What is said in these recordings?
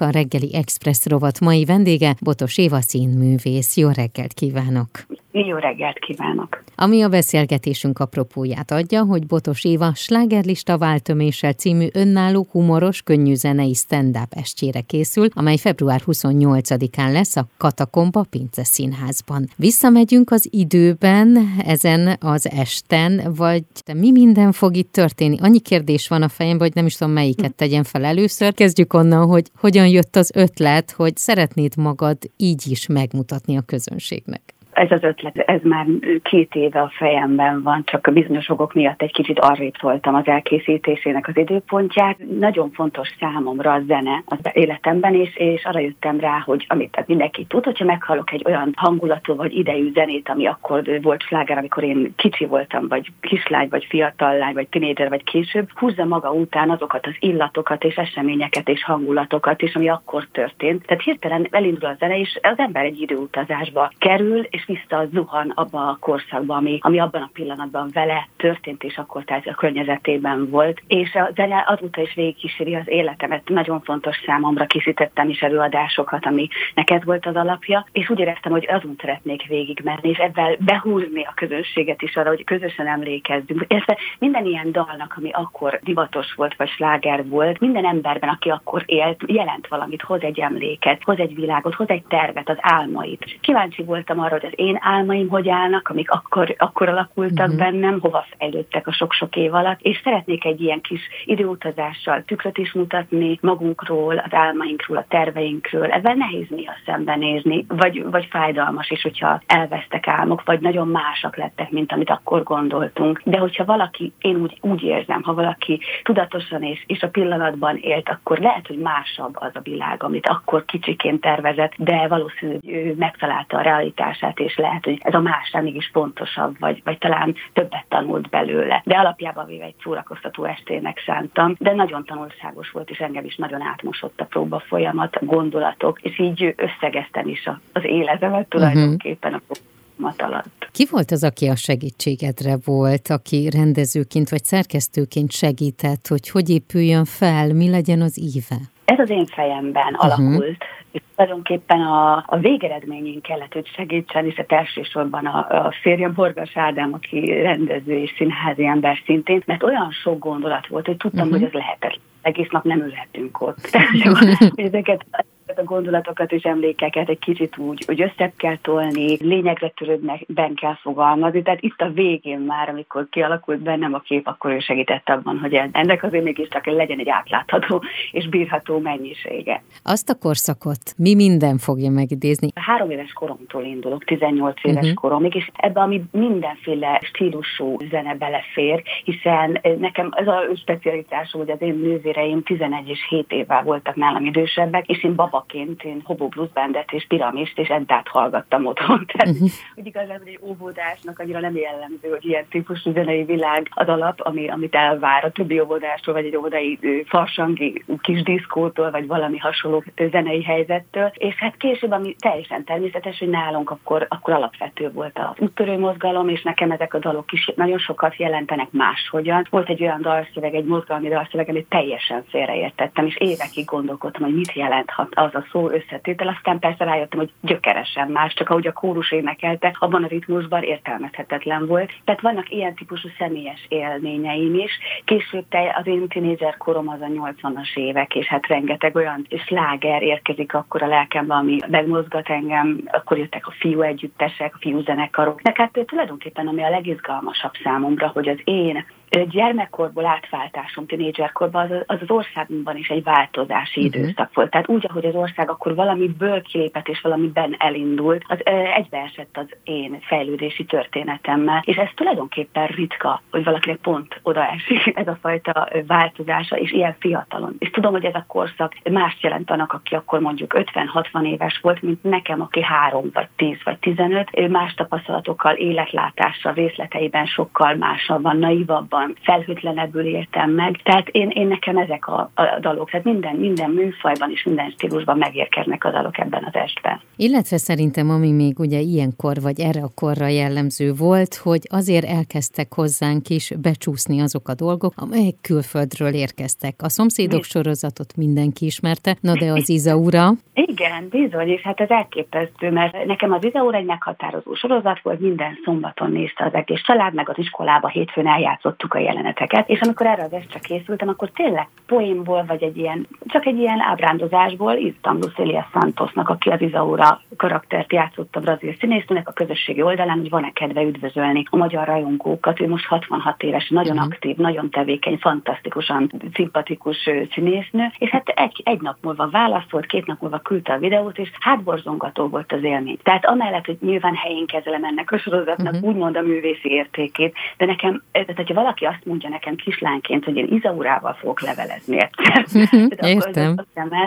A reggeli Express rovat mai vendége Botos Éva színművész. Jó reggelt kívánok! Jó reggelt kívánok! Ami a beszélgetésünk apropóját adja, hogy Botos Éva slágerlista váltöméssel című önálló humoros, könnyű zenei stand-up estjére készül, amely február 28-án lesz a Katakomba Pince Színházban. Visszamegyünk az időben ezen az esten, vagy de mi minden fog itt történni? Annyi kérdés van a fejemben, hogy nem is tudom melyiket tegyen fel először. Kezdjük onnan, hogy hogyan jött az ötlet, hogy szeretnéd magad így is megmutatni a közönségnek ez az ötlet, ez már két éve a fejemben van, csak a bizonyos okok miatt egy kicsit arrébb voltam az elkészítésének az időpontját. Nagyon fontos számomra a zene az életemben, és, és arra jöttem rá, hogy amit mindenki tud, hogyha meghallok egy olyan hangulatú vagy idejű zenét, ami akkor volt sláger, amikor én kicsi voltam, vagy kislány, vagy fiatal lány, vagy tinédzser, vagy később, húzza maga után azokat az illatokat és eseményeket és hangulatokat is, ami akkor történt. Tehát hirtelen elindul a zene, és az ember egy időutazásba kerül, és zuhan abba a korszakba, ami, ami abban a pillanatban vele történt, és akkor tehát a környezetében volt. És a zene azóta is végigkíséri az életemet. Nagyon fontos számomra készítettem is előadásokat, ami neked volt az alapja, és úgy éreztem, hogy azon szeretnék végigmenni, és ebben behúzni a közönséget is arra, hogy közösen emlékezzünk. Illetve minden ilyen dalnak, ami akkor divatos volt, vagy sláger volt, minden emberben, aki akkor élt, jelent valamit, hoz egy emléket, hoz egy világot, hoz egy tervet, az álmait. Kíváncsi voltam arra, hogy az én álmaim hogy állnak, amik akkor, akkor alakultak uh-huh. bennem, hova fejlődtek a sok-sok év alatt, és szeretnék egy ilyen kis időutazással tükröt is mutatni magunkról, az álmainkról, a terveinkről. Ebben nehéz néha szembenézni, vagy, vagy fájdalmas is, hogyha elvesztek álmok, vagy nagyon másak lettek, mint amit akkor gondoltunk. De hogyha valaki, én úgy, úgy érzem, ha valaki tudatosan és, és a pillanatban élt, akkor lehet, hogy másabb az a világ, amit akkor kicsiként tervezett, de valószínűleg ő megtalálta a realitását, és lehet, hogy ez a más mégis fontosabb, vagy, vagy talán többet tanult belőle. De alapjában véve egy szórakoztató estének szántam, de nagyon tanulságos volt, és engem is nagyon átmosott a próba folyamat, a gondolatok, és így összegeztem is az életemet mhm. tulajdonképpen a alatt. Ki volt az, aki a segítségedre volt, aki rendezőként vagy szerkesztőként segített, hogy hogy épüljön fel, mi legyen az íve? Ez az én fejemben uh-huh. alakult, és tulajdonképpen a, a végeredményén kellett, hogy segítsen, és hát elsősorban a, a férjem Horgas Ádám, aki rendező és színházi ember szintén, mert olyan sok gondolat volt, hogy tudtam, uh-huh. hogy ez lehetetlen. Egész nap nem ülhetünk ott. Tehát, ezeket a gondolatokat és emlékeket egy kicsit úgy, hogy össze kell tolni, lényegre törődben kell fogalmazni. Tehát itt a végén már, amikor kialakult bennem a kép, akkor ő segített abban, hogy ennek azért mégiscsak legyen egy átlátható és bírható mennyisége. Azt a korszakot mi minden fogja megidézni? Három éves koromtól indulok, 18 éves uh-huh. koromig, és ebbe, ami mindenféle stílusú zene belefér, hiszen nekem ez a specialitásom, hogy az én nővéreim 11 és 7 évvel voltak nálam idősebbek, és én baba óvodaként én Hobo Blues Bandet és Piramist és Entát hallgattam otthon. Tehát, uh-huh. hogy igazán, egy óvodásnak annyira nem jellemző, hogy ilyen típusú zenei világ az alap, ami, amit elvár a többi óvodástól, vagy egy óvodai farsangi kis diszkótól, vagy valami hasonló zenei helyzettől. És hát később, ami teljesen természetes, hogy nálunk akkor, akkor alapvető volt az úttörő mozgalom, és nekem ezek a dalok is nagyon sokat jelentenek máshogyan. Volt egy olyan dalszöveg, egy mozgalmi dalszöveg, amit teljesen félreértettem, és évekig gondolkodtam, hogy mit jelenthat az a szó összetétel, aztán persze rájöttem, hogy gyökeresen más, csak ahogy a kórus énekelte, abban a ritmusban értelmezhetetlen volt. Tehát vannak ilyen típusú személyes élményeim is. Később te, az én tinédzser korom az a 80-as évek, és hát rengeteg olyan sláger érkezik akkor a lelkembe, ami megmozgat engem, akkor jöttek a fiú együttesek, a fiú zenekarok. De hát tulajdonképpen ami a legizgalmasabb számomra, hogy az én gyermekkorból átváltásom tinédzserkorban az, az az országunkban is egy változási uh-huh. időszak volt. Tehát úgy, ahogy az ország akkor valamiből kilépett és valamiben elindult, az egybeesett az én fejlődési történetemmel. És ez tulajdonképpen ritka, hogy valakinek pont oda esik ez a fajta változása, és ilyen fiatalon. És tudom, hogy ez a korszak más jelent annak, aki akkor mondjuk 50-60 éves volt, mint nekem, aki 3 vagy 10 vagy 15, más tapasztalatokkal, életlátással, részleteiben sokkal másabban, naivabban, jobban, felhőtlenebbül éltem meg. Tehát én, én nekem ezek a, a dalok, tehát minden, minden műfajban és minden stílusban megérkeznek a dalok ebben az estben. Illetve szerintem, ami még ugye ilyenkor, vagy erre a korra jellemző volt, hogy azért elkezdtek hozzánk is becsúszni azok a dolgok, amelyek külföldről érkeztek. A szomszédok sorozatot mindenki ismerte, na de az Izaura. Igen, bizony, és hát ez elképesztő, mert nekem az Izaura egy meghatározó sorozat volt, minden szombaton nézte az egész család, meg az iskolába hétfőn eljátszottuk a jeleneteket, és amikor erre az estre készültem, akkor tényleg poénból, vagy egy ilyen, csak egy ilyen ábrándozásból írtam Lucilia Santosnak, aki az Izaura karaktert játszott a brazil színésznőnek a közösségi oldalán, hogy van-e kedve üdvözölni a magyar rajongókat. Ő most 66 éves, nagyon uh-huh. aktív, nagyon tevékeny, fantasztikusan szimpatikus színésznő, és hát egy, egy nap múlva válaszolt, két nap múlva küldte a videót, és hátborzongató volt az élmény. Tehát amellett, hogy nyilván helyén kezelem ennek a sorozatnak uh-huh. úgymond a művészi értékét, de nekem, tehát hogyha valaki azt mondja nekem kislányként, hogy én Izaurával fogok levelezni uh-huh. Értem.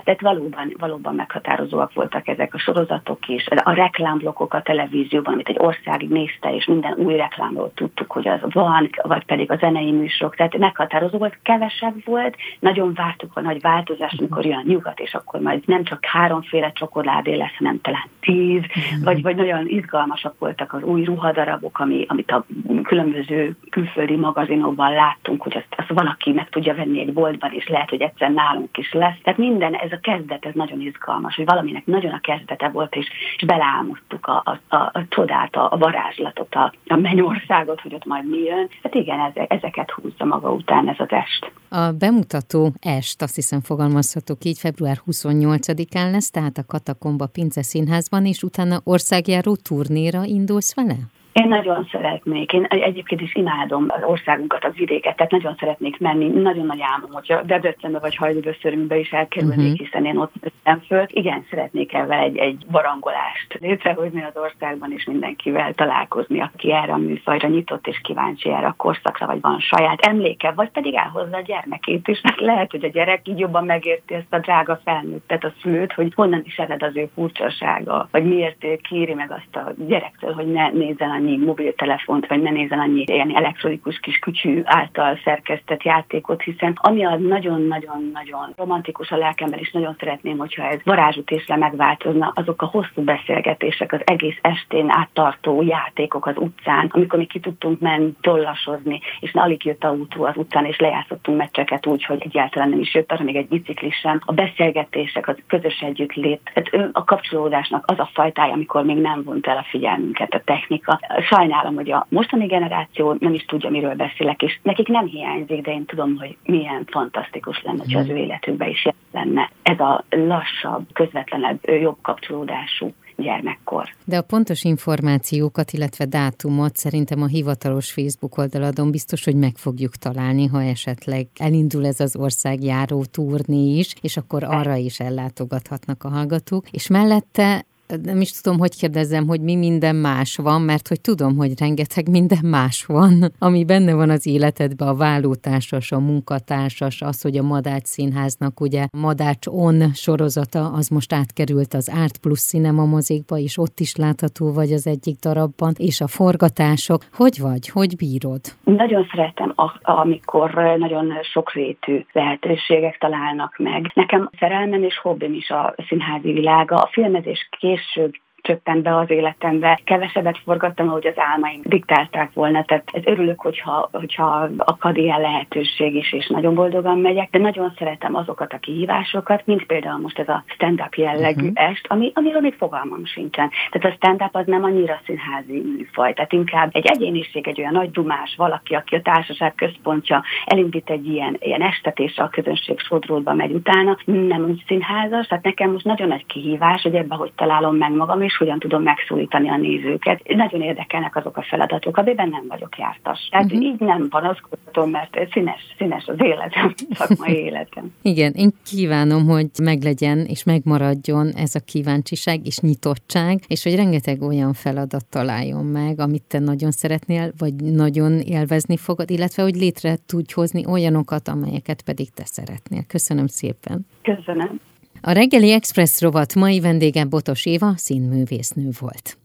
tehát valóban, valóban meghatározóak voltak ezek a sorozatok is. A reklámblokok a televízióban, amit egy országig nézte, és minden új reklámról tudtuk, hogy az van, vagy pedig a zenei műsorok. Tehát meghatározó volt, kevesebb volt, nagyon vártuk a nagy változást, amikor jön a nyugat, és akkor majd nem csak háromféle csokoládé lesz, hanem talán tíz, vagy, vagy nagyon izgalmasak voltak az új ruhadarabok, ami, amit a különböző külföldi magazinokban láttunk, hogy azt, azt valaki meg tudja venni egy boltban, és lehet, hogy egyszer nálunk is lesz. Tehát minden, ez a kezdet, ez nagyon izgalmas, hogy valaminek nagyon a kezdete volt, és, és beleálmodtuk a, a, a, a csodát, a, a varázslatot, a, a mennyországot, hogy ott majd mi jön. Hát igen, ezek, ezeket húzza maga után ez az est. A bemutató est, azt hiszem fogalmazhatok így, február 28-án lesz, tehát a Katakomba Pince Színházban, és utána országjáró turnéra indulsz vele? Én nagyon szeretnék, én egyébként is imádom az országunkat, az vidéket, tehát nagyon szeretnék menni, nagyon nagy álmom, hogyha Debrecenbe vagy Hajdúböszörünkbe is elkerülnék, uh-huh. hiszen én ott nőttem föl. Igen, szeretnék ebben egy, egy barangolást létrehozni az országban, és mindenkivel találkozni, aki erre a műfajra nyitott és kíváncsi erre a korszakra, vagy van saját emléke, vagy pedig elhozza a gyermekét is, mert lehet, hogy a gyerek így jobban megérti ezt a drága felnőttet, a szülőt, hogy honnan is ered az ő furcsasága, vagy miért kéri meg azt a gyerektől, hogy ne nézzen annyi mobiltelefont, vagy ne nézzen annyi ilyen elektronikus kis kütyű által szerkesztett játékot, hiszen ami a nagyon-nagyon-nagyon romantikus a lelkemben, és nagyon szeretném, hogyha ez varázsütésre megváltozna, azok a hosszú beszélgetések, az egész estén áttartó játékok az utcán, amikor mi ki tudtunk menni tollasozni, és alig jött autó az utcán, és lejátszottunk meccseket úgy, hogy egyáltalán nem is jött arra még egy biciklis sem. A beszélgetések, az közös együttlét, tehát a kapcsolódásnak az a fajtája, amikor még nem vont el a figyelmünket a technika, sajnálom, hogy a mostani generáció nem is tudja, miről beszélek, és nekik nem hiányzik, de én tudom, hogy milyen fantasztikus lenne, hogy az ő életükben is lenne ez a lassabb, közvetlenebb, jobb kapcsolódású gyermekkor. De a pontos információkat, illetve dátumot szerintem a hivatalos Facebook oldaladon biztos, hogy meg fogjuk találni, ha esetleg elindul ez az országjáró turné is, és akkor arra is ellátogathatnak a hallgatók. És mellette nem is tudom, hogy kérdezzem, hogy mi minden más van, mert hogy tudom, hogy rengeteg minden más van, ami benne van az életedben, a vállótársas, a munkatársas, az, hogy a Madács Színháznak ugye Madács On sorozata, az most átkerült az Art Plus Cinema mozikba, és ott is látható vagy az egyik darabban, és a forgatások. Hogy vagy? Hogy bírod? Nagyon szeretem, amikor nagyon sokrétű lehetőségek találnak meg. Nekem szerelmem és hobbim is a színházi világa. A filmezés kés később csöppent be az életembe. Kevesebbet forgattam, ahogy az álmaim diktálták volna, tehát ez örülök, hogyha, hogyha akad ilyen lehetőség is, és nagyon boldogan megyek, de nagyon szeretem azokat a kihívásokat, mint például most ez a stand-up jellegű uh-huh. est, ami, amiről még fogalmam sincsen. Tehát a stand-up az nem annyira színházi műfaj, tehát inkább egy egyéniség, egy olyan nagy dumás valaki, aki a társaság központja, elindít egy ilyen, ilyen estet, és a közönség sodródba megy utána, nem úgy színházas, tehát nekem most nagyon nagy kihívás, hogy ebbe hogy találom meg magam, és hogyan tudom megszólítani a nézőket. Nagyon érdekelnek azok a feladatok, amiben nem vagyok jártas. Tehát uh-huh. így nem panaszkodhatom, mert színes, színes az életem, szakmai életem. Igen, én kívánom, hogy meglegyen és megmaradjon ez a kíváncsiság és nyitottság, és hogy rengeteg olyan feladat találjon meg, amit te nagyon szeretnél, vagy nagyon élvezni fogod, illetve hogy létre tudj hozni olyanokat, amelyeket pedig te szeretnél. Köszönöm szépen. Köszönöm. A reggeli Express rovat mai vendége Botos Éva színművésznő volt.